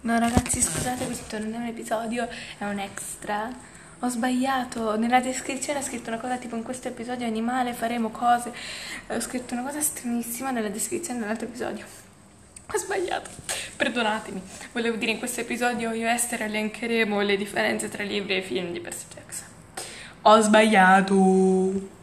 No ragazzi scusate questo non è un episodio, è un extra. Ho sbagliato, nella descrizione ho scritto una cosa tipo in questo episodio animale faremo cose. Ho scritto una cosa stranissima nella descrizione dell'altro episodio. Ho sbagliato, perdonatemi. Volevo dire in questo episodio io e Esther elencheremo le differenze tra libri e film di Percy Jackson. Ho sbagliato.